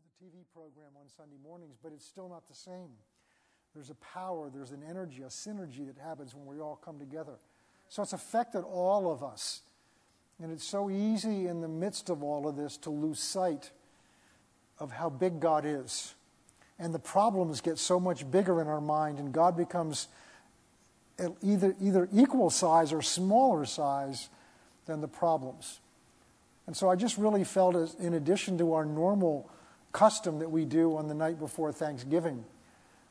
the TV program on Sunday mornings, but it's still not the same. There's a power, there's an energy, a synergy that happens when we all come together. So it's affected all of us. And it's so easy in the midst of all of this to lose sight of how big God is. And the problems get so much bigger in our mind, and God becomes either, either equal size or smaller size than the problems. And so I just really felt, as, in addition to our normal custom that we do on the night before Thanksgiving,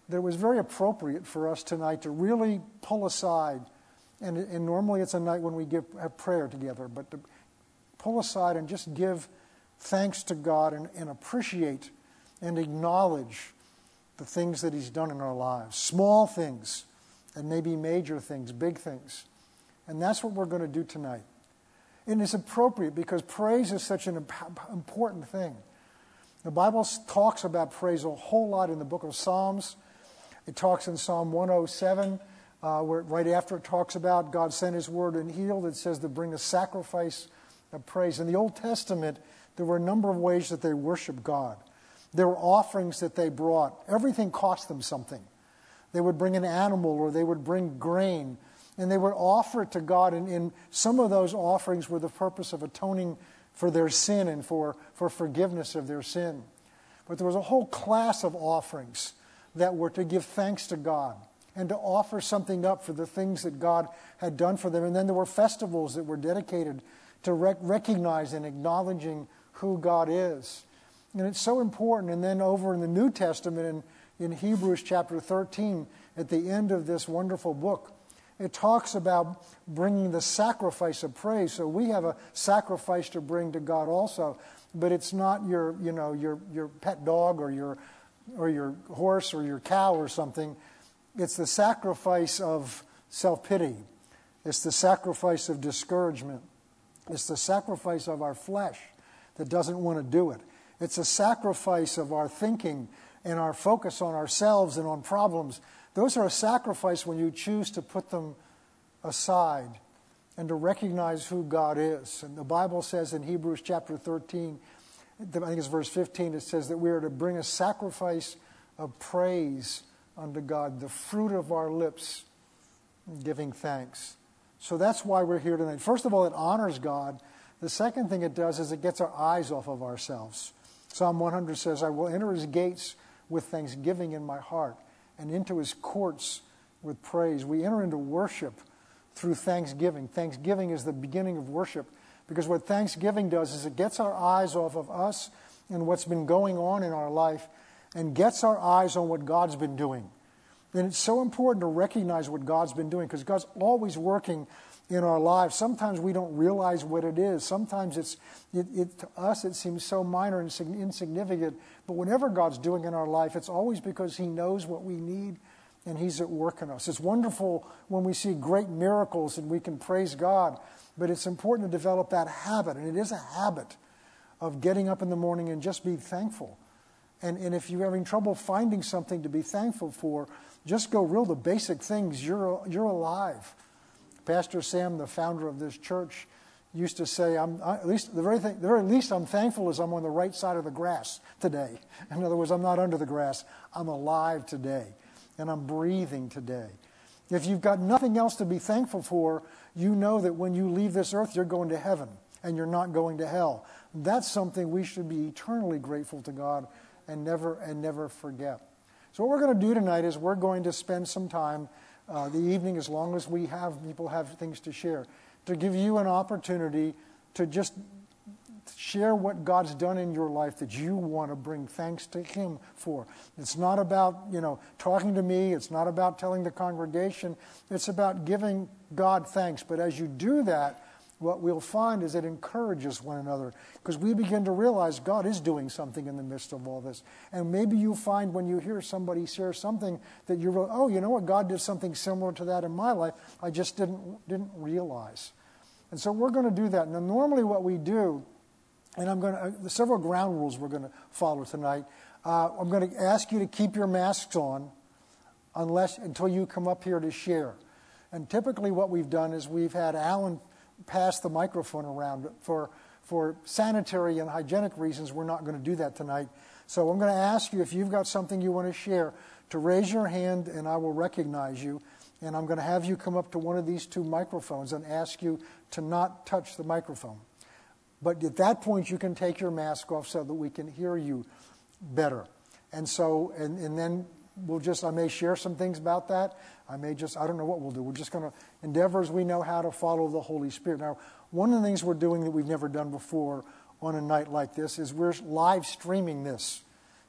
that it was very appropriate for us tonight to really pull aside and, and normally it's a night when we give, have prayer together, but to pull aside and just give thanks to God and, and appreciate and acknowledge the things that He's done in our lives small things and maybe major things, big things. And that's what we're going to do tonight. And it's appropriate because praise is such an important thing. The Bible talks about praise a whole lot in the book of Psalms. It talks in Psalm 107 uh, where right after it talks about God sent his word and healed, it says to bring a sacrifice of praise. In the Old Testament, there were a number of ways that they worshiped God. There were offerings that they brought. Everything cost them something. They would bring an animal or they would bring grain, and they would offer it to God. And, some of those offerings were the purpose of atoning for their sin and for, for forgiveness of their sin. But there was a whole class of offerings that were to give thanks to God and to offer something up for the things that God had done for them. And then there were festivals that were dedicated to rec- recognizing and acknowledging who God is. And it's so important. And then over in the New Testament, in, in Hebrews chapter 13, at the end of this wonderful book, it talks about bringing the sacrifice of praise. So we have a sacrifice to bring to God also, but it's not your, you know, your, your pet dog or your, or your horse or your cow or something. It's the sacrifice of self pity, it's the sacrifice of discouragement, it's the sacrifice of our flesh that doesn't want to do it. It's a sacrifice of our thinking and our focus on ourselves and on problems. Those are a sacrifice when you choose to put them aside and to recognize who God is. And the Bible says in Hebrews chapter 13, I think it's verse 15, it says that we are to bring a sacrifice of praise unto God, the fruit of our lips, giving thanks. So that's why we're here tonight. First of all, it honors God. The second thing it does is it gets our eyes off of ourselves. Psalm 100 says, I will enter his gates with thanksgiving in my heart and into his courts with praise. We enter into worship through thanksgiving. Thanksgiving is the beginning of worship because what thanksgiving does is it gets our eyes off of us and what's been going on in our life and gets our eyes on what God's been doing. And it's so important to recognize what God's been doing because God's always working in our lives. Sometimes we don't realize what it is. Sometimes it's, it, it, to us it seems so minor and insignificant. But whatever God's doing in our life, it's always because He knows what we need and He's at work in us. It's wonderful when we see great miracles and we can praise God. But it's important to develop that habit, and it is a habit of getting up in the morning and just be thankful. And, and if you're having trouble finding something to be thankful for, just go real the basic things. You're, you're alive. Pastor Sam, the founder of this church, used to say, I'm, at least the very, thing, the very least I'm thankful is I'm on the right side of the grass today. In other words, I'm not under the grass. I'm alive today, and I'm breathing today. If you've got nothing else to be thankful for, you know that when you leave this earth, you're going to heaven and you're not going to hell. That's something we should be eternally grateful to God and never and never forget. So what we're going to do tonight is we're going to spend some time uh, the evening, as long as we have people have things to share, to give you an opportunity to just share what God's done in your life that you want to bring thanks to Him for. It's not about, you know, talking to me. It's not about telling the congregation. It's about giving God thanks. But as you do that, what we'll find is it encourages one another because we begin to realize God is doing something in the midst of all this. And maybe you find when you hear somebody share something that you're, oh, you know what, God did something similar to that in my life. I just didn't, didn't realize. And so we're going to do that. Now, normally what we do, and I'm going to, uh, several ground rules we're going to follow tonight. Uh, I'm going to ask you to keep your masks on unless until you come up here to share. And typically, what we've done is we've had Alan pass the microphone around for, for sanitary and hygienic reasons, we're not going to do that tonight. So I'm going to ask you if you've got something you want to share to raise your hand and I will recognize you. And I'm going to have you come up to one of these two microphones and ask you to not touch the microphone. But at that point, you can take your mask off so that we can hear you better. And so, and, and then we'll just, I may share some things about that. I may just, I don't know what we'll do. We're just going to endeavor as we know how to follow the Holy Spirit. Now, one of the things we're doing that we've never done before on a night like this is we're live streaming this.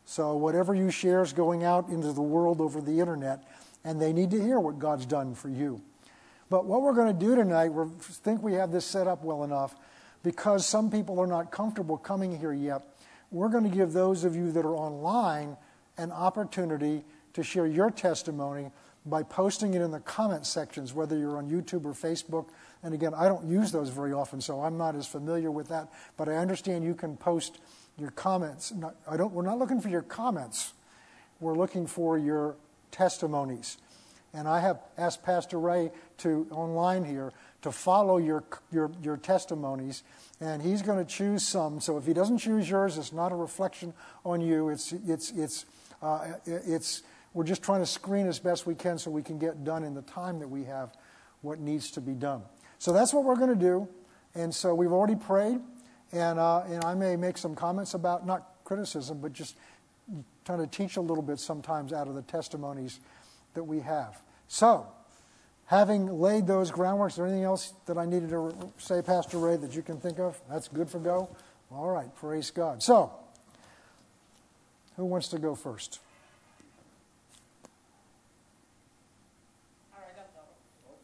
So whatever you share is going out into the world over the internet, and they need to hear what God's done for you. But what we're going to do tonight, we think we have this set up well enough because some people are not comfortable coming here yet. We're going to give those of you that are online an opportunity to share your testimony by posting it in the comment sections, whether you're on YouTube or Facebook. And again, I don't use those very often, so I'm not as familiar with that. But I understand you can post your comments. I don't, we're not looking for your comments, we're looking for your testimonies. And I have asked Pastor Ray to online here to follow your, your, your testimonies, and he's going to choose some. So if he doesn't choose yours, it's not a reflection on you. It's, it's, it's, uh, it's, we're just trying to screen as best we can so we can get done in the time that we have what needs to be done. So that's what we're going to do. And so we've already prayed, and, uh, and I may make some comments about, not criticism, but just trying to teach a little bit sometimes out of the testimonies that we have. So, having laid those groundworks, is there anything else that I needed to say, Pastor Ray, that you can think of? That's good for go? All right, praise God. So, who wants to go first?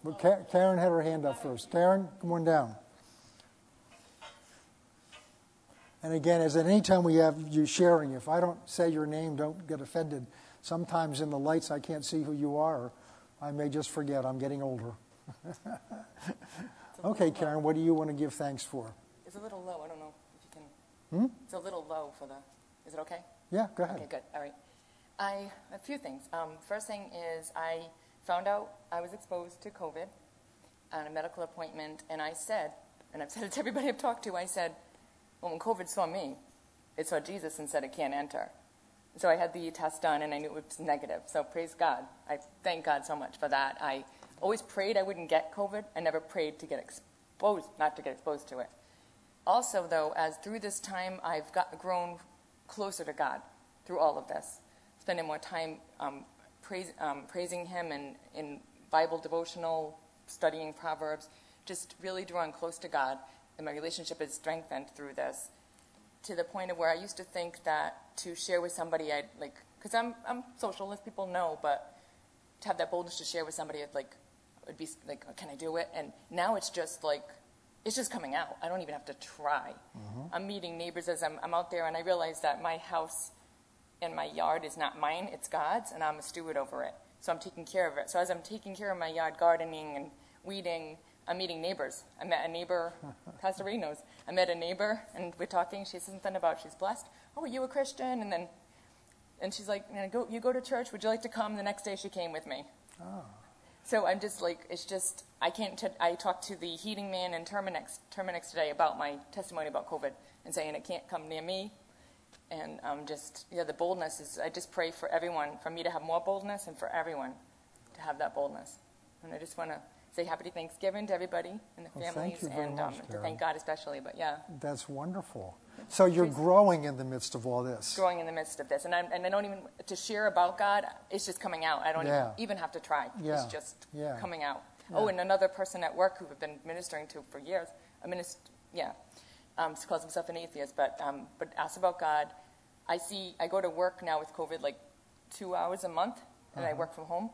But Karen had her hand up first. Karen, come on down. And again, as at any time we have you sharing, if I don't say your name, don't get offended. Sometimes in the lights I can't see who you are. I may just forget. I'm getting older. okay, Karen, what do you want to give thanks for? It's a little low. I don't know if you can. Hmm? It's a little low for the. Is it okay? Yeah, go ahead. Okay, good. All right. I a few things. Um, first thing is I found out I was exposed to COVID on a medical appointment, and I said, and I've said it to everybody I've talked to, I said, well, when COVID saw me, it saw Jesus and said it can't enter. So I had the test done, and I knew it was negative. So praise God. I thank God so much for that. I always prayed I wouldn't get COVID. I never prayed to get exposed, not to get exposed to it. Also, though, as through this time, I've got, grown closer to God through all of this, spending more time um, praise, um, praising Him and in Bible devotional, studying Proverbs, just really drawing close to God. And my relationship is strengthened through this to the point of where I used to think that to share with somebody, I'd like, because I'm, I'm social, as people know, but to have that boldness to share with somebody, I'd like, would be like, can I do it? And now it's just like, it's just coming out. I don't even have to try. Mm-hmm. I'm meeting neighbors as I'm, I'm out there, and I realize that my house and my yard is not mine, it's God's, and I'm a steward over it. So I'm taking care of it. So as I'm taking care of my yard, gardening and weeding, I'm meeting neighbors. I met a neighbor, Pastor Ray knows. I met a neighbor, and we're talking. She says something about she's blessed. Oh, are you a Christian? And then, and she's like, you, know, go, you go to church. Would you like to come? The next day, she came with me. Oh. So I'm just like, it's just, I can't, t- I talked to the heating man in Terminix, Terminix today about my testimony about COVID and saying it can't come near me and um, just yeah, the boldness is. I just pray for everyone, for me to have more boldness, and for everyone to have that boldness. And I just want to say happy Thanksgiving to everybody and the well, families, and um, to thank God especially. But yeah, that's wonderful. So you're growing in the midst of all this. Growing in the midst of this, and I, and I don't even to share about God. It's just coming out. I don't yeah. even, even, have to try. Yeah. It's just yeah. coming out. Oh, and another person at work who I've been ministering to for years. A minister, yeah, um, calls himself an atheist, but um, but asks about God. I see. I go to work now with COVID like two hours a month, and uh-huh. I work from home.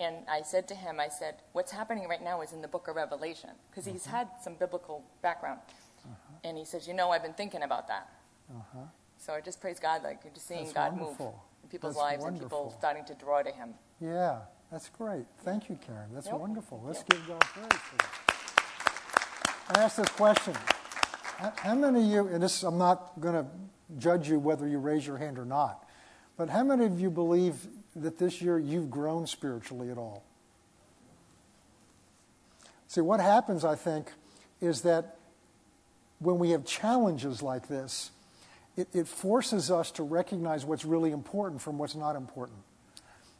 And I said to him, I said, "What's happening right now is in the Book of Revelation because uh-huh. he's had some biblical background." Uh-huh. And he says, "You know, I've been thinking about that." Uh-huh. So I just praise God, like you're just seeing that's God wonderful. move in people's that's lives wonderful. and people starting to draw to Him. Yeah, that's great. Thank you, Karen. That's yep. wonderful. Let's yep. give God praise for that. I asked this question how many of you, and this, I'm not going to judge you whether you raise your hand or not, but how many of you believe that this year you've grown spiritually at all? See, what happens, I think, is that when we have challenges like this, it, it forces us to recognize what's really important from what's not important.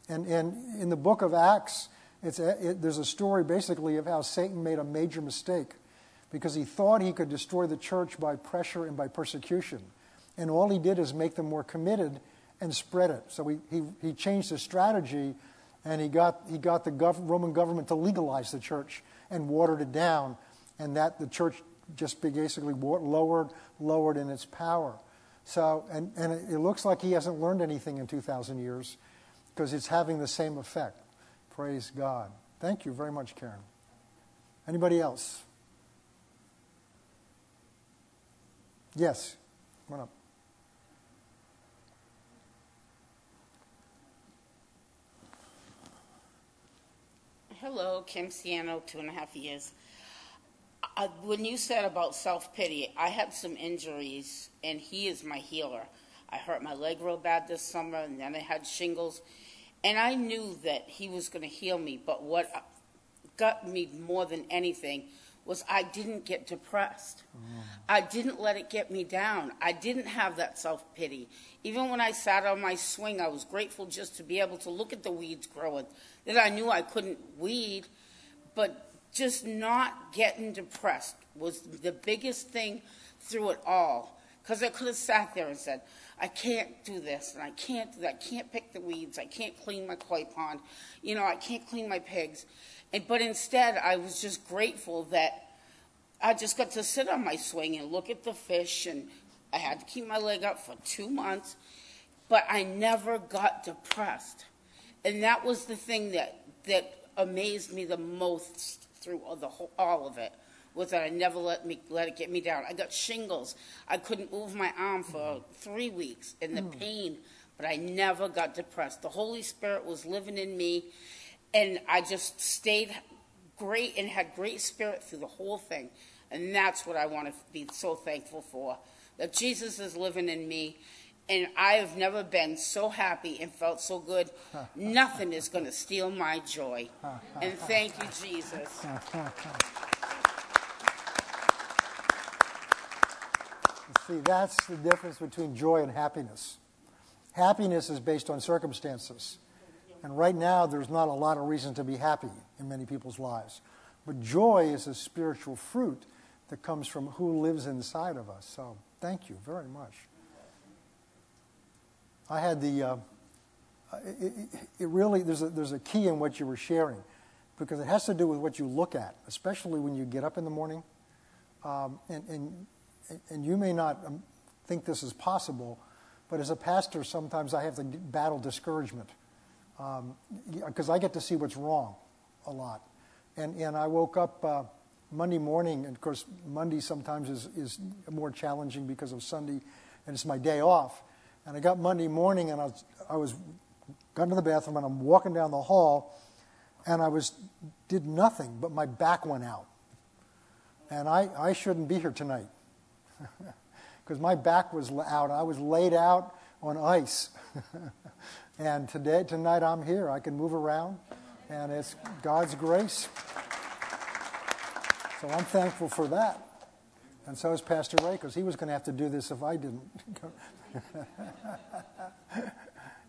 And, and in the book of Acts, it, there's a story basically of how Satan made a major mistake because he thought he could destroy the church by pressure and by persecution. And all he did is make them more committed and spread it. So he, he, he changed his strategy and he got, he got the gov- Roman government to legalize the church and watered it down. And that the church just basically lowered, lowered in its power. So, and, and it looks like he hasn't learned anything in 2,000 years because it's having the same effect. Praise God. Thank you very much, Karen. Anybody else? Yes, come on up. Hello, Kim Siano, two and a half years. When you said about self pity, I had some injuries, and he is my healer. I hurt my leg real bad this summer, and then I had shingles. And I knew that he was going to heal me, but what got me more than anything was I didn't get depressed. I didn't let it get me down. I didn't have that self pity. Even when I sat on my swing, I was grateful just to be able to look at the weeds growing. That I knew I couldn't weed, but just not getting depressed was the biggest thing through it all. Because I could have sat there and said, I can't do this, and I can't do that. I can't pick the weeds. I can't clean my koi pond. You know, I can't clean my pigs. And, but instead, I was just grateful that I just got to sit on my swing and look at the fish, and I had to keep my leg up for two months, but I never got depressed. And that was the thing that, that amazed me the most through all, the whole, all of it was that I never let me let it get me down. I got shingles. I couldn't move my arm for three weeks in the mm. pain, but I never got depressed. The Holy Spirit was living in me, and I just stayed great and had great spirit through the whole thing. And that's what I want to be so thankful for. That Jesus is living in me, and I have never been so happy and felt so good. Nothing is going to steal my joy. And thank you, Jesus. See, that's the difference between joy and happiness. Happiness is based on circumstances. And right now, there's not a lot of reason to be happy in many people's lives. But joy is a spiritual fruit that comes from who lives inside of us. So thank you very much. I had the, uh, it, it, really, there's a, there's a key in what you were sharing because it has to do with what you look at, especially when you get up in the morning. Um, and, and, and you may not um, think this is possible, but as a pastor, sometimes I have to battle discouragement because um, I get to see what's wrong a lot. And, and I woke up uh, Monday morning, and of course, Monday sometimes is, is more challenging because of Sunday, and it's my day off. And I got Monday morning, and I was, I was got into the bathroom, and I'm walking down the hall, and I was did nothing, but my back went out. And I, I shouldn't be here tonight because my back was out. I was laid out on ice. And today, tonight, I'm here. I can move around, and it's God's grace. So I'm thankful for that. And so is Pastor Ray, because he was going to have to do this if I didn't.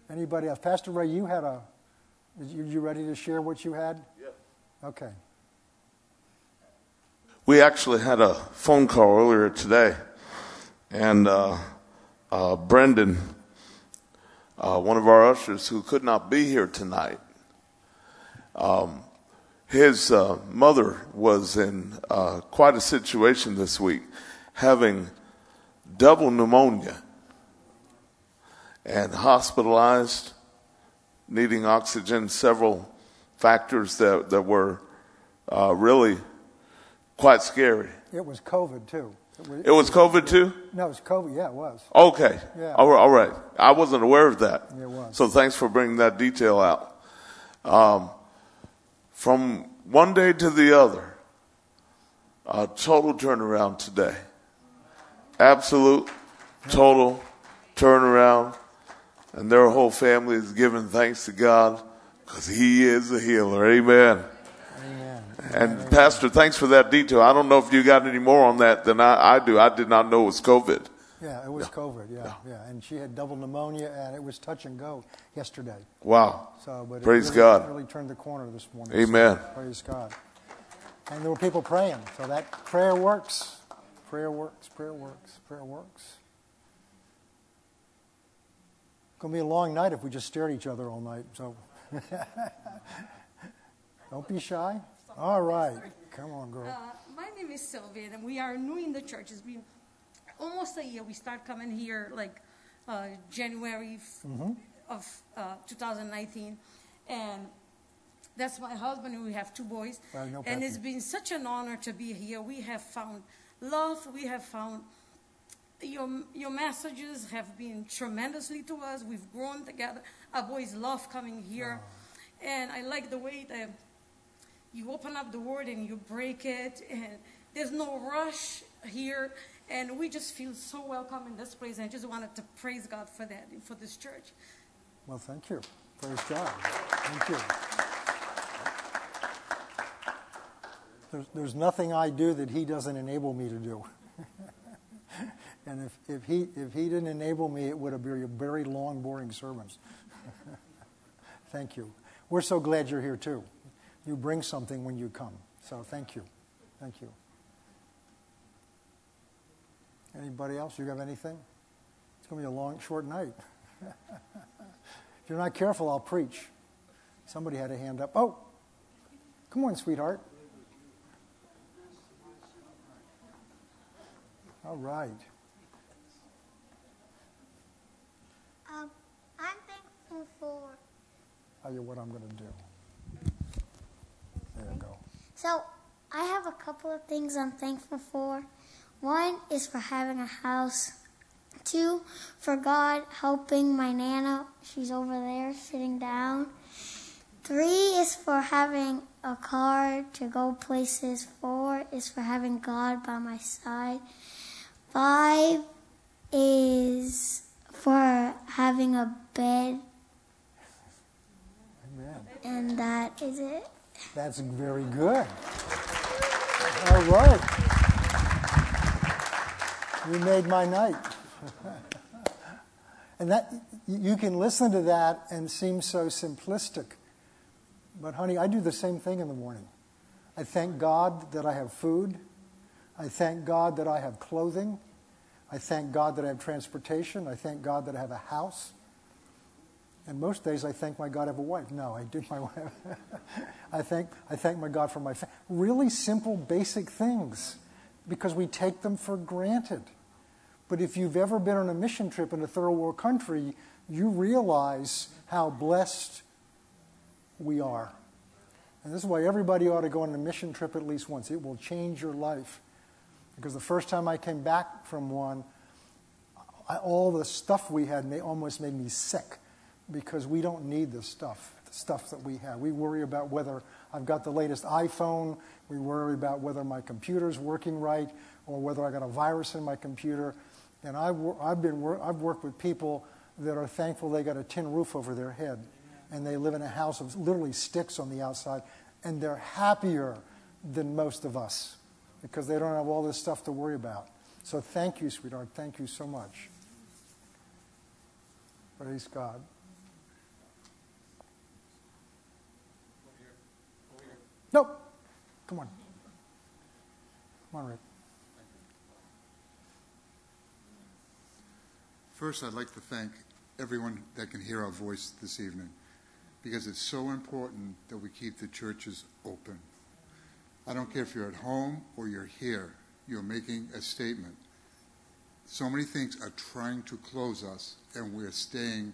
Anybody else? Pastor Ray, you had a. You, you ready to share what you had? Yes. Okay. We actually had a phone call earlier today, and uh, uh, Brendan uh, one of our ushers who could not be here tonight. Um, his uh, mother was in uh, quite a situation this week, having double pneumonia and hospitalized, needing oxygen, several factors that, that were uh, really quite scary. It was COVID, too. It was COVID too? No, it was COVID. Yeah, it was. Okay. Yeah. All right. I wasn't aware of that. It was. So thanks for bringing that detail out. Um, from one day to the other, a total turnaround today. Absolute, total turnaround. And their whole family is giving thanks to God because He is a healer. Amen. And Pastor, thanks for that detail. I don't know if you got any more on that than I, I do. I did not know it was COVID. Yeah, it was COVID. Yeah, yeah, and she had double pneumonia, and it was touch and go yesterday. Wow. So, but Praise it really, God. really turned the corner this morning. Amen. So, praise God. And there were people praying, so that prayer works. Prayer works. Prayer works. Prayer works. It's Going to be a long night if we just stare at each other all night. So, don't be shy. All right, come on, girl. Uh, my name is Sylvia, and we are new in the church. It's been almost a year. We start coming here like uh, January f- of uh, 2019, and that's my husband. and We have two boys, Well, no and it's been such an honor to be here. We have found love. We have found your your messages have been tremendously to us. We've grown together. Our boys love coming here, and I like the way that you open up the word and you break it and there's no rush here and we just feel so welcome in this place and i just wanted to praise god for that for this church Well, thank you. Praise God. Thank you. There's, there's nothing I do that He doesn't enable me to do. and if, if, he, if He didn't enable me, it would have been a very long, boring sermons. thank you. We're so glad you're here, too. You bring something when you come. So thank you. Thank you. Anybody else? You have anything? It's going to be a long, short night. If you're not careful, I'll preach. Somebody had a hand up. Oh, come on, sweetheart. All right. Um, I'm thankful for. Tell you what I'm going to do. There you go. So, I have a couple of things I'm thankful for. One is for having a house. Two, for God helping my Nana. She's over there sitting down. Three is for having a car to go places. Four is for having God by my side. Five is for having a bed. Amen. And that is it. That's very good. All right. You made my night. and that you can listen to that and seem so simplistic. But honey, I do the same thing in the morning. I thank God that I have food. I thank God that I have clothing. I thank God that I have transportation. I thank God that I have a house. And most days I thank my God I have a wife. No, I do my wife. I thank I thank my God for my fa- really simple, basic things, because we take them for granted. But if you've ever been on a mission trip in a third world country, you realize how blessed we are. And this is why everybody ought to go on a mission trip at least once. It will change your life. Because the first time I came back from one, I, all the stuff we had almost made me sick because we don't need the stuff, the stuff that we have. We worry about whether I've got the latest iPhone, we worry about whether my computer's working right, or whether I got a virus in my computer. And I've, I've, been, I've worked with people that are thankful they got a tin roof over their head, and they live in a house of literally sticks on the outside, and they're happier than most of us because they don't have all this stuff to worry about. So thank you, sweetheart. Thank you so much. Praise God. Nope. Come on. Come on, Rick. First, I'd like to thank everyone that can hear our voice this evening because it's so important that we keep the churches open. I don't care if you're at home or you're here, you're making a statement. So many things are trying to close us, and we're staying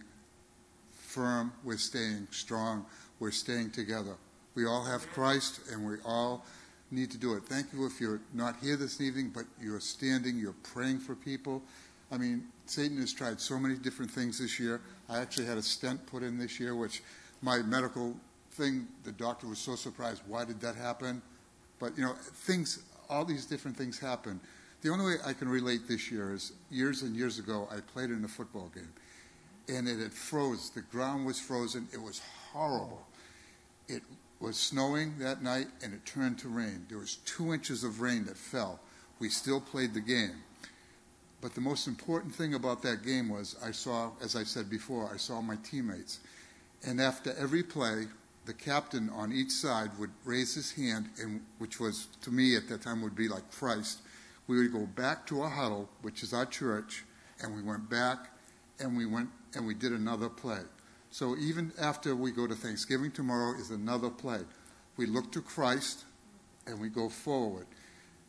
firm, we're staying strong, we're staying together. We all have Christ, and we all need to do it. Thank you if you're not here this evening, but you're standing, you're praying for people. I mean, Satan has tried so many different things this year. I actually had a stent put in this year, which my medical thing, the doctor was so surprised. Why did that happen? But, you know, things, all these different things happen. The only way I can relate this year is years and years ago, I played in a football game, and it had froze. The ground was frozen. It was horrible. It was snowing that night and it turned to rain. There was two inches of rain that fell. We still played the game. But the most important thing about that game was I saw, as I said before, I saw my teammates. And after every play, the captain on each side would raise his hand, and which was to me at that time would be like Christ. We would go back to our huddle, which is our church, and we went back and we went and we did another play. So even after we go to Thanksgiving tomorrow is another play. We look to Christ and we go forward.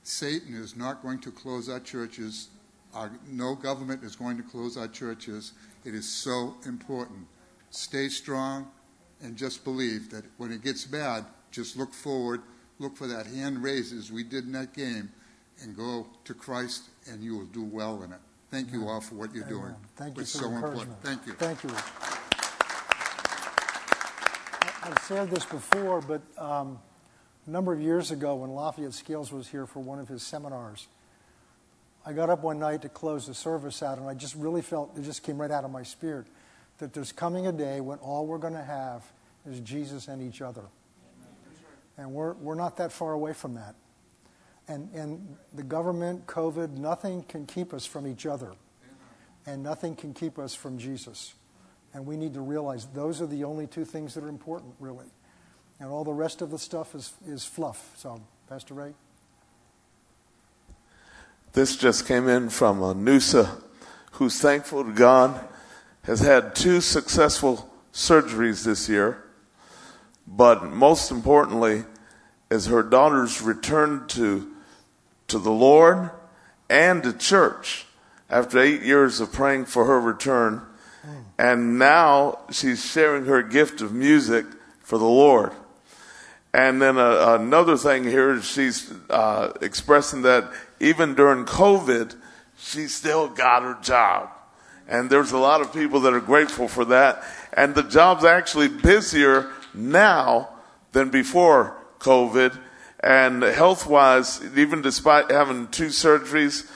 Satan is not going to close our churches. Our, no government is going to close our churches. It is so important. Stay strong and just believe that when it gets bad, just look forward, look for that hand raised as we did in that game, and go to Christ, and you will do well in it. Thank you all for what you're Amen. doing. Thank you it's for so the important. Thank you. Thank you. I've said this before, but um, a number of years ago when Lafayette Scales was here for one of his seminars, I got up one night to close the service out, and I just really felt it just came right out of my spirit that there's coming a day when all we're going to have is Jesus and each other. And we're, we're not that far away from that. And, and the government, COVID, nothing can keep us from each other. And nothing can keep us from Jesus. And we need to realize those are the only two things that are important, really. And all the rest of the stuff is, is fluff. So, Pastor Ray? This just came in from Noosa, who's thankful to God, has had two successful surgeries this year, but most importantly, is her daughter's return to, to the Lord and to church after eight years of praying for her return. And now she's sharing her gift of music for the Lord. And then another thing here is she's uh, expressing that even during COVID, she still got her job. And there's a lot of people that are grateful for that. And the job's actually busier now than before COVID. And health wise, even despite having two surgeries,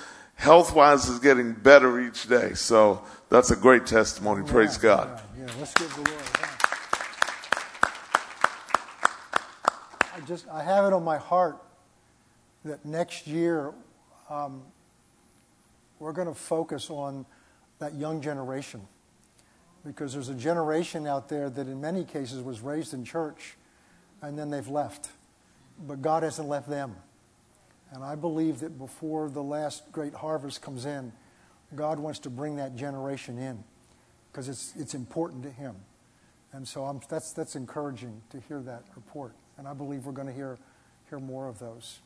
health wise is getting better each day. So that's a great testimony. Praise God. Yeah, yeah, let's give the Lord. I just I have it on my heart that next year um, we're going to focus on that young generation because there's a generation out there that in many cases was raised in church and then they've left, but God hasn't left them. And I believe that before the last great harvest comes in, God wants to bring that generation in because it's, it's important to Him. And so I'm, that's, that's encouraging to hear that report. And I believe we're going to hear, hear more of those.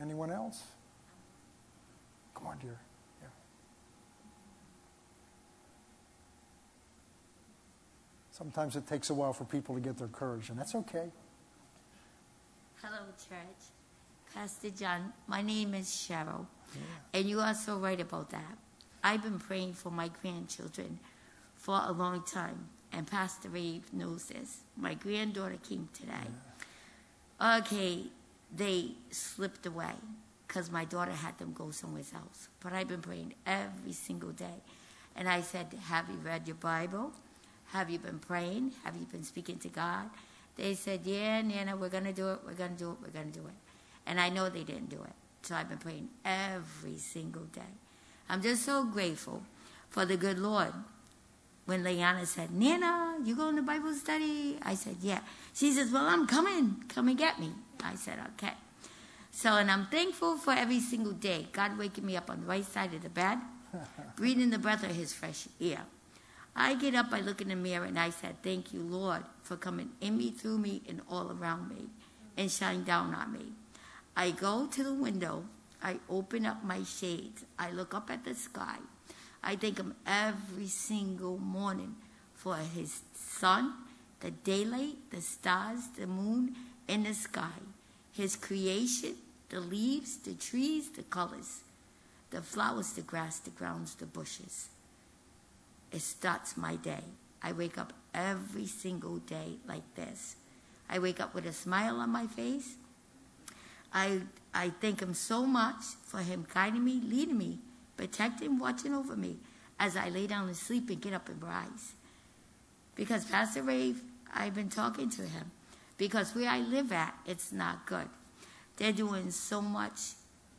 Anyone else? Come on, dear. Yeah. Sometimes it takes a while for people to get their courage, and that's okay. Hello, church. Pastor John, my name is Cheryl, and you are so right about that. I've been praying for my grandchildren for a long time, and Pastor Ray knows this. My granddaughter came today. Okay, they slipped away because my daughter had them go somewhere else. But I've been praying every single day. And I said, Have you read your Bible? Have you been praying? Have you been speaking to God? They said, Yeah, Nana, we're going to do it. We're going to do it. We're going to do it. And I know they didn't do it. So I've been praying every single day. I'm just so grateful for the good Lord. When Leanna said, Nana, you going to Bible study? I said, Yeah. She says, Well, I'm coming. Come and get me. I said, Okay. So, and I'm thankful for every single day. God waking me up on the right side of the bed, breathing the breath of His fresh air. I get up, I look in the mirror, and I said, Thank you, Lord, for coming in me, through me, and all around me, and shining down on me. I go to the window, I open up my shades, I look up at the sky. I thank Him every single morning for His sun, the daylight, the stars, the moon, and the sky, His creation, the leaves, the trees, the colors, the flowers, the grass, the grounds, the bushes it starts my day. I wake up every single day like this. I wake up with a smile on my face. I, I thank him so much for him guiding me, leading me, protecting, watching over me as I lay down and sleep and get up and rise. Because Pastor Rave, I've been talking to him because where I live at, it's not good. They're doing so much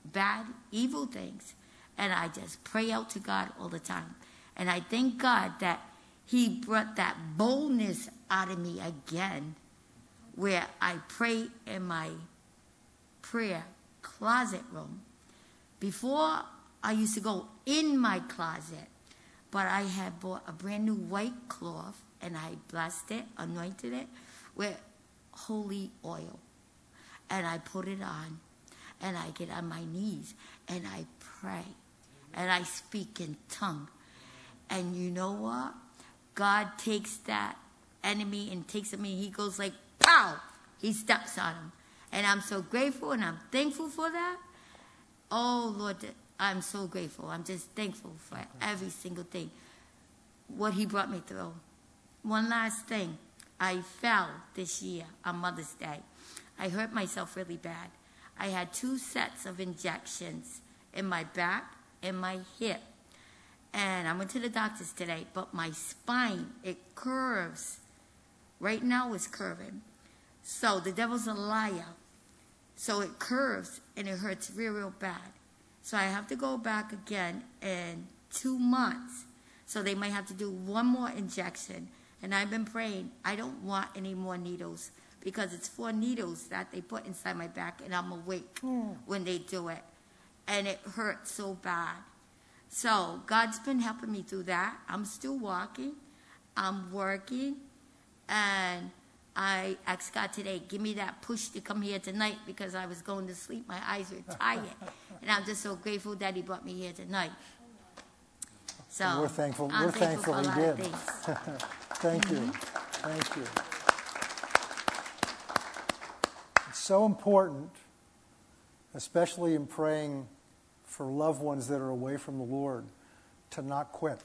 bad, evil things. And I just pray out to God all the time. And I thank God that He brought that boldness out of me again, where I pray in my prayer closet room. Before, I used to go in my closet, but I had bought a brand new white cloth and I blessed it, anointed it with holy oil. And I put it on and I get on my knees and I pray and I speak in tongue. And you know what? God takes that enemy and takes him and he goes like, pow! He steps on him. And I'm so grateful and I'm thankful for that. Oh, Lord, I'm so grateful. I'm just thankful for every single thing. What he brought me through. One last thing. I fell this year on Mother's Day. I hurt myself really bad. I had two sets of injections in my back and my hip. And I went to the doctors today, but my spine, it curves. Right now it's curving. So the devil's a liar. So it curves and it hurts real, real bad. So I have to go back again in two months. So they might have to do one more injection. And I've been praying, I don't want any more needles because it's four needles that they put inside my back and I'm awake mm. when they do it. And it hurts so bad. So God's been helping me through that. I'm still walking. I'm working. And I asked God today, give me that push to come here tonight because I was going to sleep. My eyes were tired. and I'm just so grateful that He brought me here tonight. So and we're thankful. I'm we're thankful, thankful He did. Thank mm-hmm. you. Thank you. It's so important, especially in praying for loved ones that are away from the Lord, to not quit.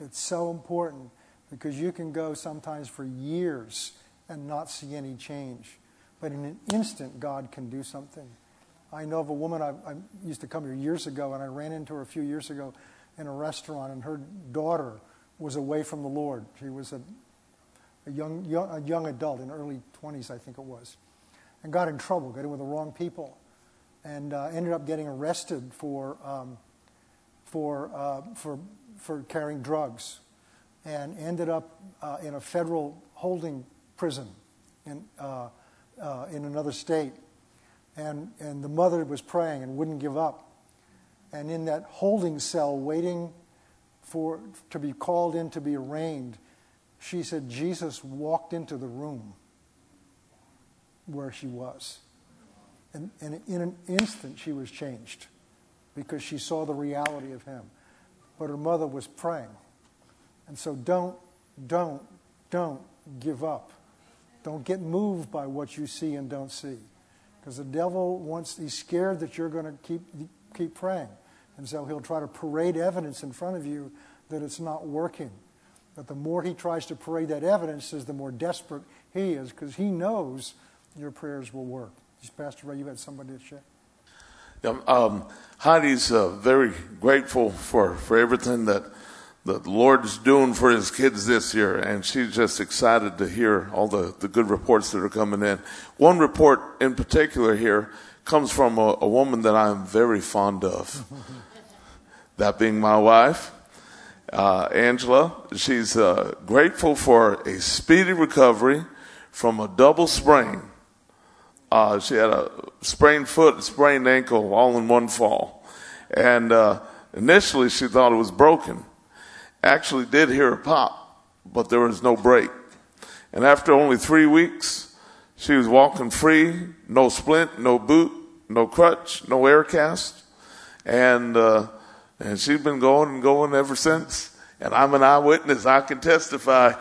It's so important because you can go sometimes for years and not see any change. But in an instant, God can do something. I know of a woman, I, I, used to come here years ago, and I ran into her a few years ago in a restaurant, and her daughter was away from the Lord. She was a, a young, young, a young adult in early 20s, I think it was, and got in trouble, got in with the wrong people, and uh, ended up getting arrested for, um, for, uh, for, for carrying drugs and ended up uh, in a federal holding prison in, uh, uh, in another state. And, and the mother was praying and wouldn't give up. And in that holding cell, waiting for, to be called in to be arraigned, she said Jesus walked into the room where she was. And, and in an instant, she was changed because she saw the reality of him. But her mother was praying. And so don't, don't, don't give up. Don't get moved by what you see and don't see. Because the devil wants, he's scared that you're going to keep, keep praying. And so he'll try to parade evidence in front of you that it's not working. But the more he tries to parade that evidence, is the more desperate he is because he knows your prayers will work. Pastor Ray, you had somebody to share? Yeah, um, Heidi's uh, very grateful for, for everything that the Lord's doing for his kids this year, and she's just excited to hear all the, the good reports that are coming in. One report in particular here comes from a, a woman that I'm very fond of, that being my wife. Uh, Angela, she's uh, grateful for a speedy recovery from a double sprain. Uh, she had a sprained foot, sprained ankle, all in one fall. And uh, initially, she thought it was broken actually did hear a pop, but there was no break. And after only three weeks, she was walking free, no splint, no boot, no crutch, no air cast. And, uh, and she's been going and going ever since. And I'm an eyewitness. I can testify.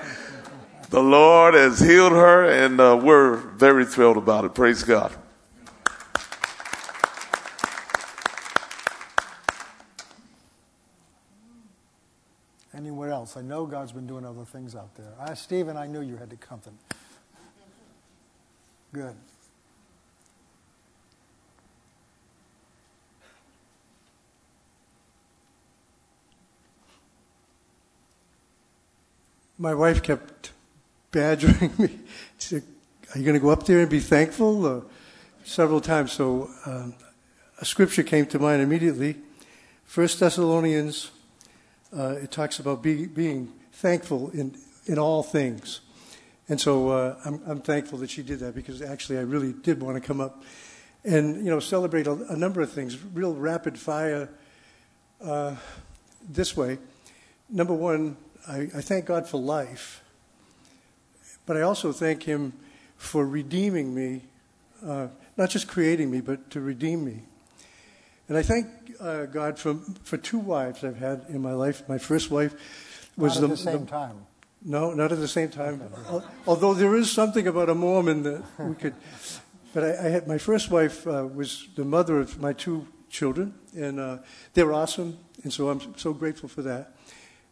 The Lord has healed her, and uh, we're very thrilled about it. Praise God. Else? I know God's been doing other things out there. I, Stephen, I knew you had to come. Good. My wife kept badgering me. Said, Are you going to go up there and be thankful? Uh, several times. So um, a scripture came to mind immediately. First Thessalonians, uh, it talks about be, being thankful in, in all things. And so uh, I'm, I'm thankful that she did that because actually I really did want to come up and you know celebrate a, a number of things, real rapid fire. Uh, this way, number one, I, I thank God for life, but I also thank Him for redeeming me, uh, not just creating me, but to redeem me. And I thank uh, God for for two wives I've had in my life. My first wife was Not the, at the same the- time. no, not at the same time. Al- Although there is something about a Mormon that we could. But I, I had my first wife uh, was the mother of my two children, and uh, they're awesome, and so I'm so grateful for that.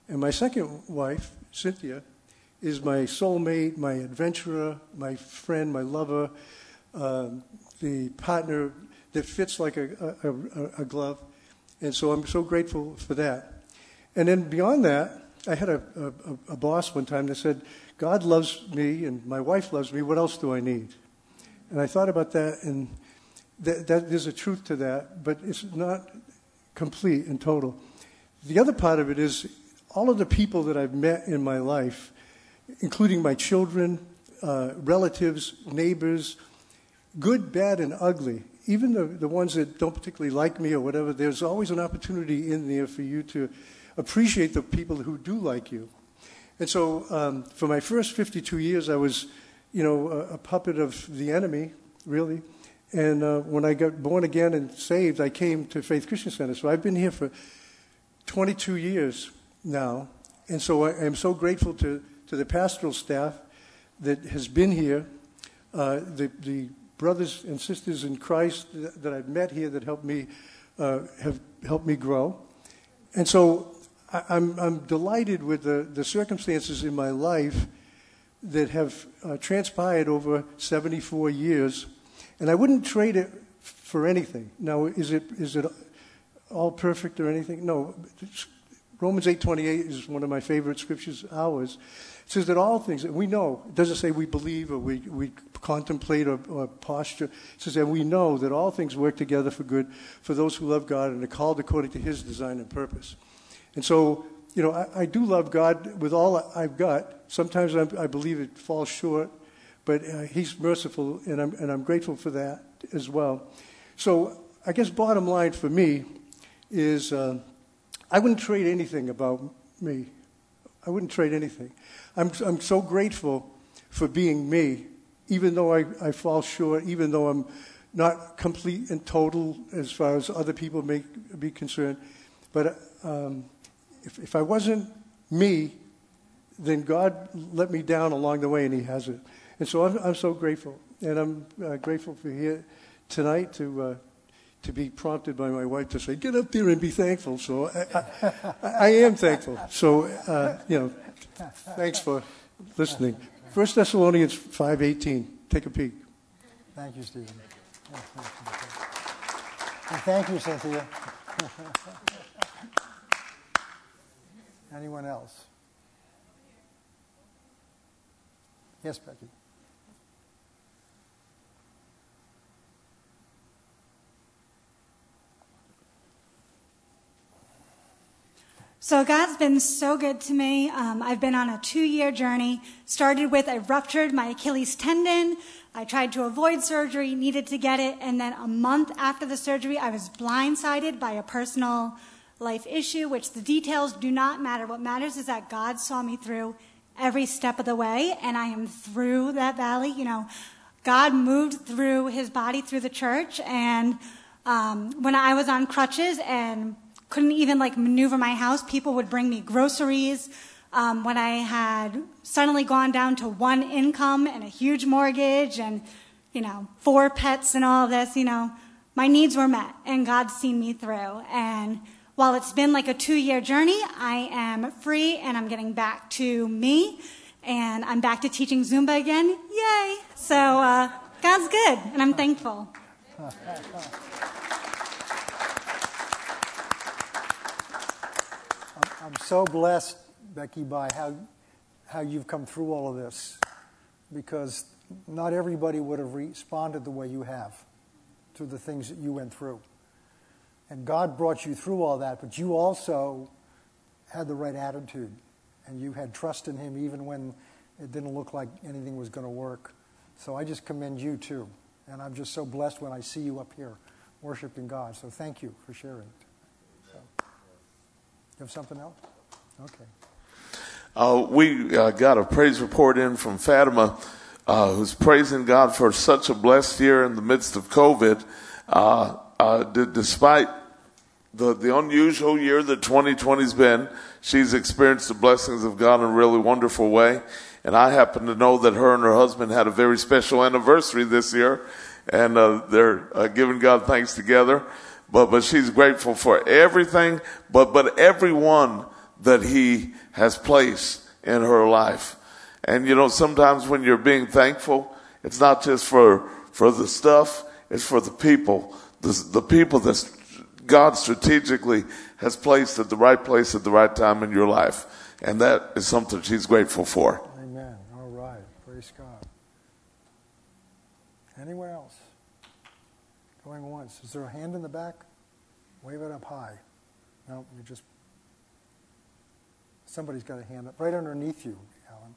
And my second wife, Cynthia, is my soulmate, my adventurer, my friend, my lover, um, the partner that fits like a, a, a, glove. And so I'm so grateful for that. And then beyond that, I had a, a, a boss one time that said, God loves me and my wife loves me. What else do I need? And I thought about that, and that, that there's a truth to that, but it's not complete and total. The other part of it is all of the people that I've met in my life, including my children, uh, relatives, neighbors, good, bad, and ugly, even the, the ones that don't particularly like me or whatever, there's always an opportunity in there for you to appreciate the people who do like you. And so um, for my first 52 years, I was, you know, a, a puppet of the enemy, really. And uh, when I got born again and saved, I came to Faith Christian Center. So I've been here for 22 years now. And so I am so grateful to, to the pastoral staff that has been here, uh, the, the brothers and sisters in Christ that, I've met here that helped me, uh, have helped me grow. And so I, I'm, I'm delighted with the, the circumstances in my life that have uh, transpired over 74 years. And I wouldn't trade it for anything. Now, is it, is it all perfect or anything? No. Romans 8.28 is one of my favorite scriptures, ours. It says that all things, we know, it doesn't say we believe or we, we contemplate or, or posture. It says that we know that all things work together for good for those who love God and are called according to his design and purpose. And so, you know, I, I do love God with all I've got. Sometimes I, I believe it falls short, but uh, he's merciful, and I'm, and I'm grateful for that as well. So I guess bottom line for me is uh, I wouldn't trade anything about me. I wouldn't trade anything. I'm, I'm so grateful for being me, even though I, I fall short, even though I'm not complete and total as far as other people may be concerned. But um, if, if I wasn't me, then God let me down along the way, and He hasn't. And so I'm, I'm so grateful. And I'm uh, grateful for here tonight to, uh, to be prompted by my wife to say, get up there and be thankful. So I, I, I am thankful. So, uh, you know, thanks for listening. 1 Thessalonians 5.18. Take a peek. Thank you, Stephen. And thank you, Cynthia. Anyone else? Yes, Becky. So God's been so good to me. Um, I've been on a two-year journey. Started with I ruptured my Achilles tendon. I tried to avoid surgery, needed to get it, and then a month after the surgery, I was blindsided by a personal life issue, which the details do not matter. What matters is that God saw me through every step of the way, and I am through that valley. You know, God moved through His body through the church, and um, when I was on crutches and couldn't even like maneuver my house. People would bring me groceries. Um, when I had suddenly gone down to one income and a huge mortgage and, you know, four pets and all this, you know, my needs were met and God's seen me through. And while it's been like a two year journey, I am free and I'm getting back to me and I'm back to teaching Zumba again. Yay! So, uh, God's good and I'm thankful. I'm so blessed, Becky, by how, how you've come through all of this. because not everybody would have responded the way you have to the things that you went through. And God brought you through all that, but you also had the right attitude and you had trust in Him even when it didn't look like anything was going to work. So I just commend you too. And I'm just so blessed when I see you up here worshiping God. So thank you for sharing. Have something else? Okay. Uh, we uh, got a praise report in from Fatima, uh, who's praising God for such a blessed year in the midst of COVID. Uh, uh, d- despite the, the unusual year that 2020's been, she's experienced the blessings of God in a really wonderful way. And I happen to know that her and her husband had a very special anniversary this year, and uh, they're giving God thanks together. But but she's grateful for everything, but but everyone that He has placed in her life. And you know, sometimes when you're being thankful, it's not just for for the stuff; it's for the people, the the people that God strategically has placed at the right place at the right time in your life, and that is something she's grateful for. Praise God. Anyone else? Is there a hand in the back? Wave it up high. No, you just. Somebody's got a hand up right underneath you, Alan.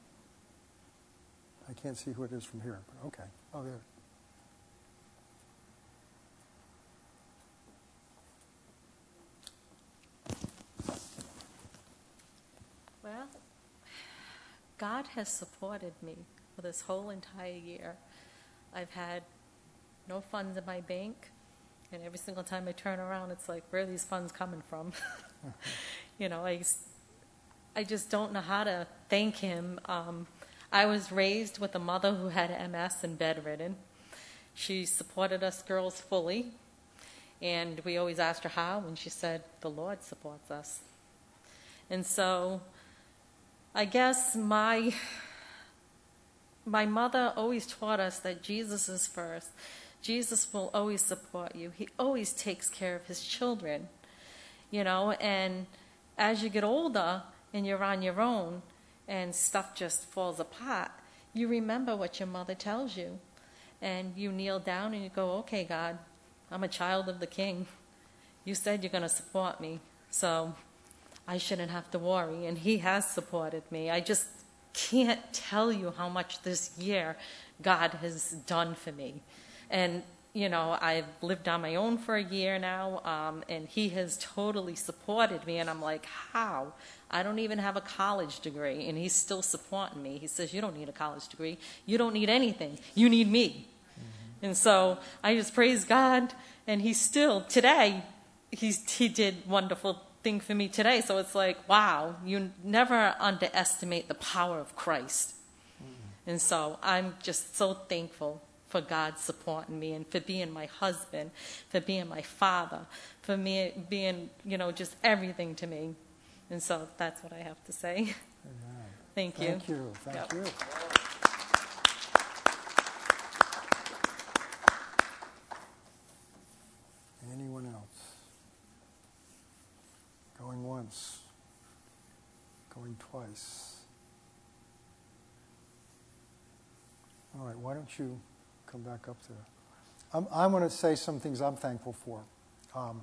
I can't see who it is from here, but okay. Oh, there. Well, God has supported me for this whole entire year. I've had no funds in my bank, and every single time I turn around, it's like, where are these funds coming from? you know, I, I just don't know how to thank him. Um, I was raised with a mother who had MS and bedridden. She supported us girls fully, and we always asked her how, and she said, The Lord supports us. And so I guess my my mother always taught us that Jesus is first. Jesus will always support you. He always takes care of his children. You know, and as you get older and you're on your own and stuff just falls apart, you remember what your mother tells you. And you kneel down and you go, okay, God, I'm a child of the King. You said you're going to support me, so I shouldn't have to worry. And He has supported me. I just can't tell you how much this year God has done for me. And, you know, I've lived on my own for a year now, um, and He has totally supported me. And I'm like, how? I don't even have a college degree, and He's still supporting me. He says, You don't need a college degree. You don't need anything. You need me. Mm-hmm. And so I just praise God, and He's still, today, he's, He did wonderful thing for me today. So it's like, wow, you never underestimate the power of Christ. Mm-hmm. And so I'm just so thankful for God supporting me and for being my husband, for being my father, for me being, you know, just everything to me. And so that's what I have to say. Amen. Thank you. Thank you. Thank yep. you. Anyone else? Going once, going twice. All right, why don't you come back up there? I'm, I'm going to say some things I'm thankful for. Um,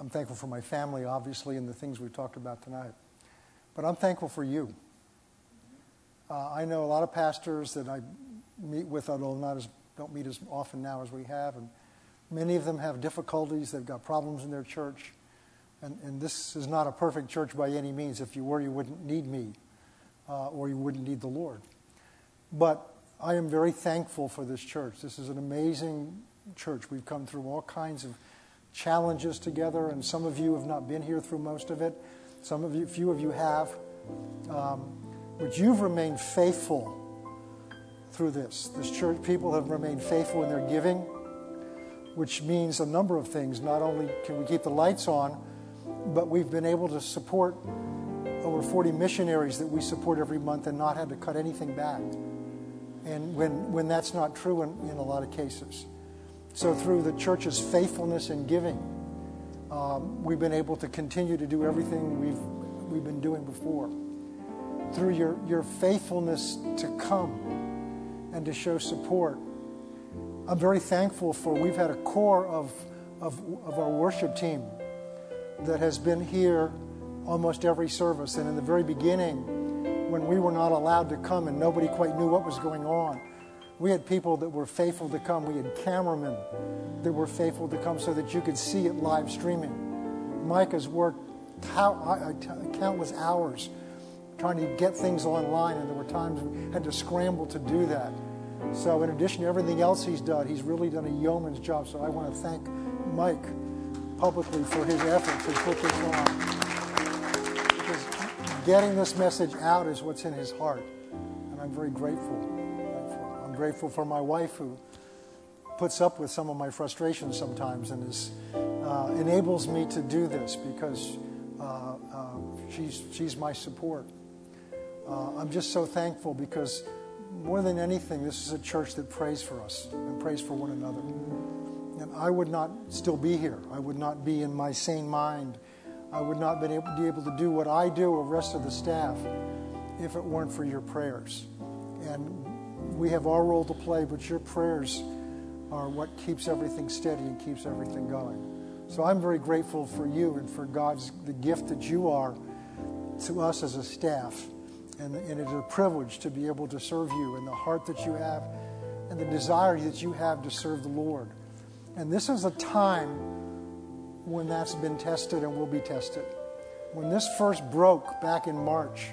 I'm thankful for my family, obviously, and the things we talked about tonight. But I'm thankful for you. Uh, I know a lot of pastors that I meet with, although not as, don't meet as often now as we have, and Many of them have difficulties, they've got problems in their church. And, and this is not a perfect church by any means. If you were, you wouldn't need me, uh, or you wouldn't need the Lord. But I am very thankful for this church. This is an amazing church. We've come through all kinds of challenges together, and some of you have not been here through most of it. Some of you, few of you have. Um, but you've remained faithful through this. This church, people have remained faithful in their giving which means a number of things. Not only can we keep the lights on, but we've been able to support over 40 missionaries that we support every month and not had to cut anything back. And when, when that's not true in, in a lot of cases. So, through the church's faithfulness in giving, um, we've been able to continue to do everything we've, we've been doing before. through your, your faithfulness to come and to show support. I'm very thankful for we've had a core of, of, of our worship team that has been here almost every service. And in the very beginning, when we were not allowed to come and nobody quite knew what was going on, we had people that were faithful to come. We had cameramen that were faithful to come so that you could see it live streaming. Mike has worked countless hours trying to get things online, and there were times we had to scramble to do that. So, in addition to everything else he's done, he's really done a yeoman's job. So, I want to thank Mike publicly for his efforts to put this on. Getting this message out is what's in his heart, and I'm very grateful. I'm grateful for my wife who puts up with some of my frustrations sometimes and is, uh, enables me to do this because uh, uh, she's, she's my support. Uh, I'm just so thankful because more than anything, this is a church that prays for us and prays for one another. And I would not still be here. I would not be in my sane mind. I would not be able, to do what I do or rest of the staff if it weren't for your prayers. And we have our role to play, but your prayers are what keeps everything steady and keeps everything going. So I'm very grateful for you and for God's the gift that you are to us as a staff. And, and it's a privilege to be able to serve you and the heart that you have and the desire that you have to serve the Lord. And this is a time when that's been tested and will be tested. When this first broke back in March,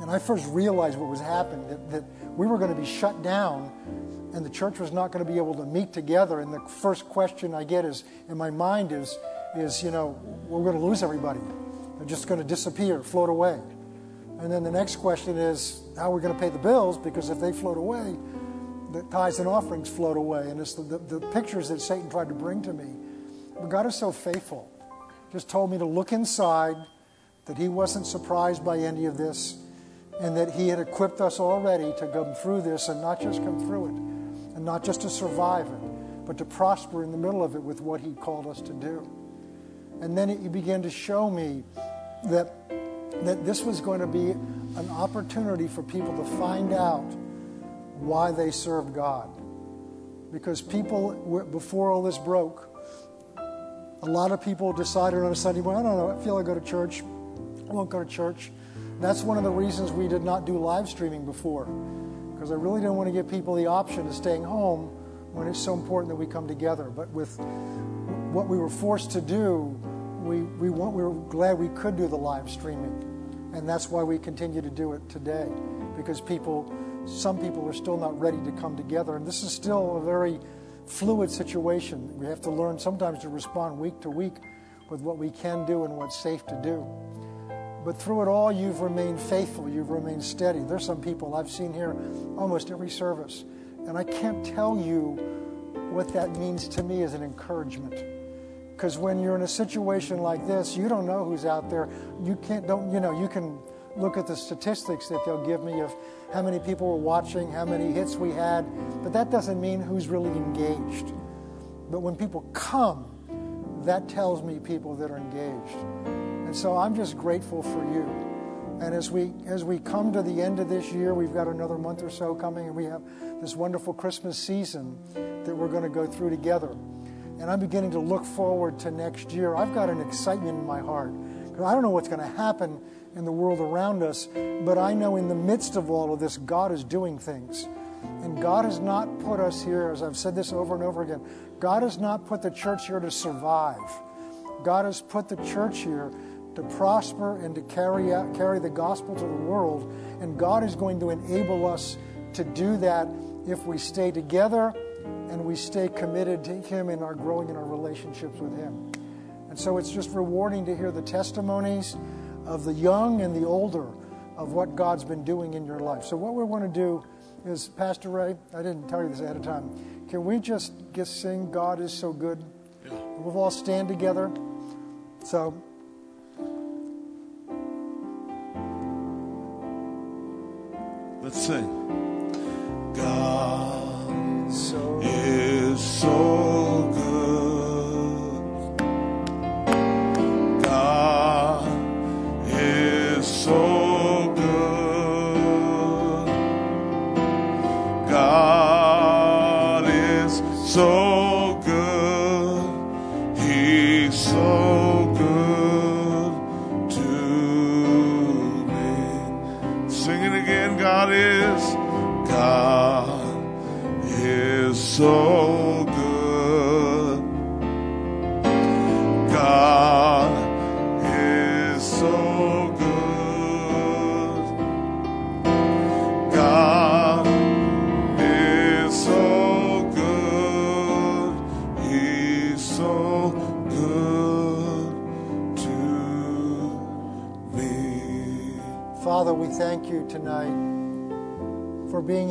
and I first realized what was happening, that, that we were going to be shut down and the church was not going to be able to meet together. And the first question I get is in my mind is, is you know, we're going to lose everybody. They're just going to disappear, float away. And then the next question is, how are we going to pay the bills? Because if they float away, the tithes and offerings float away. And it's the, the, the pictures that Satan tried to bring to me. But God is so faithful. Just told me to look inside, that He wasn't surprised by any of this, and that He had equipped us already to come through this and not just come through it, and not just to survive it, but to prosper in the middle of it with what He called us to do. And then He began to show me that that this was going to be an opportunity for people to find out why they served God. Because people, before all this broke, a lot of people decided on a Sunday morning, I don't know, I feel I go to church. I won't go to church. That's one of the reasons we did not do live streaming before. Because I really didn't want to give people the option of staying home when it's so important that we come together. But with what we were forced to do, we, we, want, we were glad we could do the live streaming. And that's why we continue to do it today, because people, some people are still not ready to come together. And this is still a very fluid situation. We have to learn sometimes to respond week to week with what we can do and what's safe to do. But through it all, you've remained faithful, you've remained steady. There's some people I've seen here almost every service, and I can't tell you what that means to me as an encouragement. Because when you're in a situation like this, you don't know who's out there. You can't, don't, you know, you can look at the statistics that they'll give me of how many people were watching, how many hits we had, but that doesn't mean who's really engaged. But when people come, that tells me people that are engaged. And so I'm just grateful for you. And as we as we come to the end of this year, we've got another month or so coming, and we have this wonderful Christmas season that we're going to go through together and I'm beginning to look forward to next year. I've got an excitement in my heart because I don't know what's going to happen in the world around us, but I know in the midst of all of this, God is doing things. And God has not put us here, as I've said this over and over again, God has not put the church here to survive. God has put the church here to prosper and to carry out, carry the gospel to the world. And God is going to enable us to do that if we stay together and we stay committed to Him and are growing in our relationships with Him. And so it's just rewarding to hear the testimonies of the young and the older of what God's been doing in your life. So, what we want to do is, Pastor Ray, I didn't tell you this ahead of time. Can we just get sing God is so good? Yeah. We'll all stand together. So, let's sing.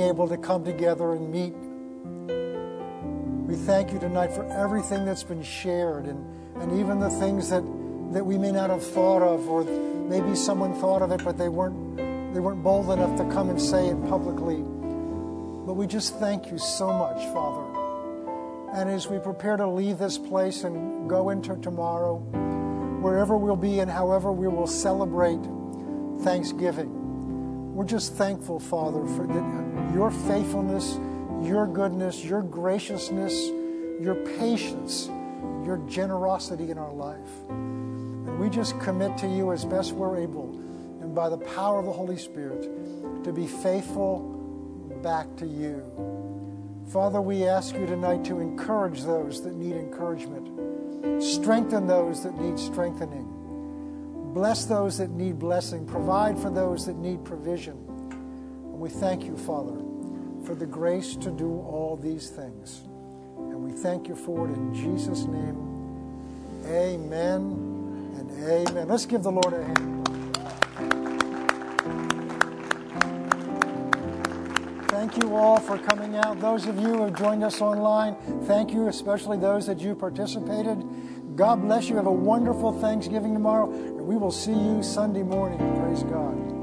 Able to come together and meet. We thank you tonight for everything that's been shared and, and even the things that, that we may not have thought of, or maybe someone thought of it, but they weren't, they weren't bold enough to come and say it publicly. But we just thank you so much, Father. And as we prepare to leave this place and go into tomorrow, wherever we'll be and however we will celebrate Thanksgiving, we're just thankful, Father, for that your faithfulness, your goodness, your graciousness, your patience, your generosity in our life. And we just commit to you as best we're able, and by the power of the Holy Spirit, to be faithful back to you. Father, we ask you tonight to encourage those that need encouragement, strengthen those that need strengthening. Bless those that need blessing. Provide for those that need provision. And we thank you, Father, for the grace to do all these things. And we thank you for it in Jesus' name. Amen and amen. Let's give the Lord a hand. Thank you all for coming out. Those of you who have joined us online, thank you, especially those that you participated. God bless you. Have a wonderful Thanksgiving tomorrow. And we will see you Sunday morning. Praise God.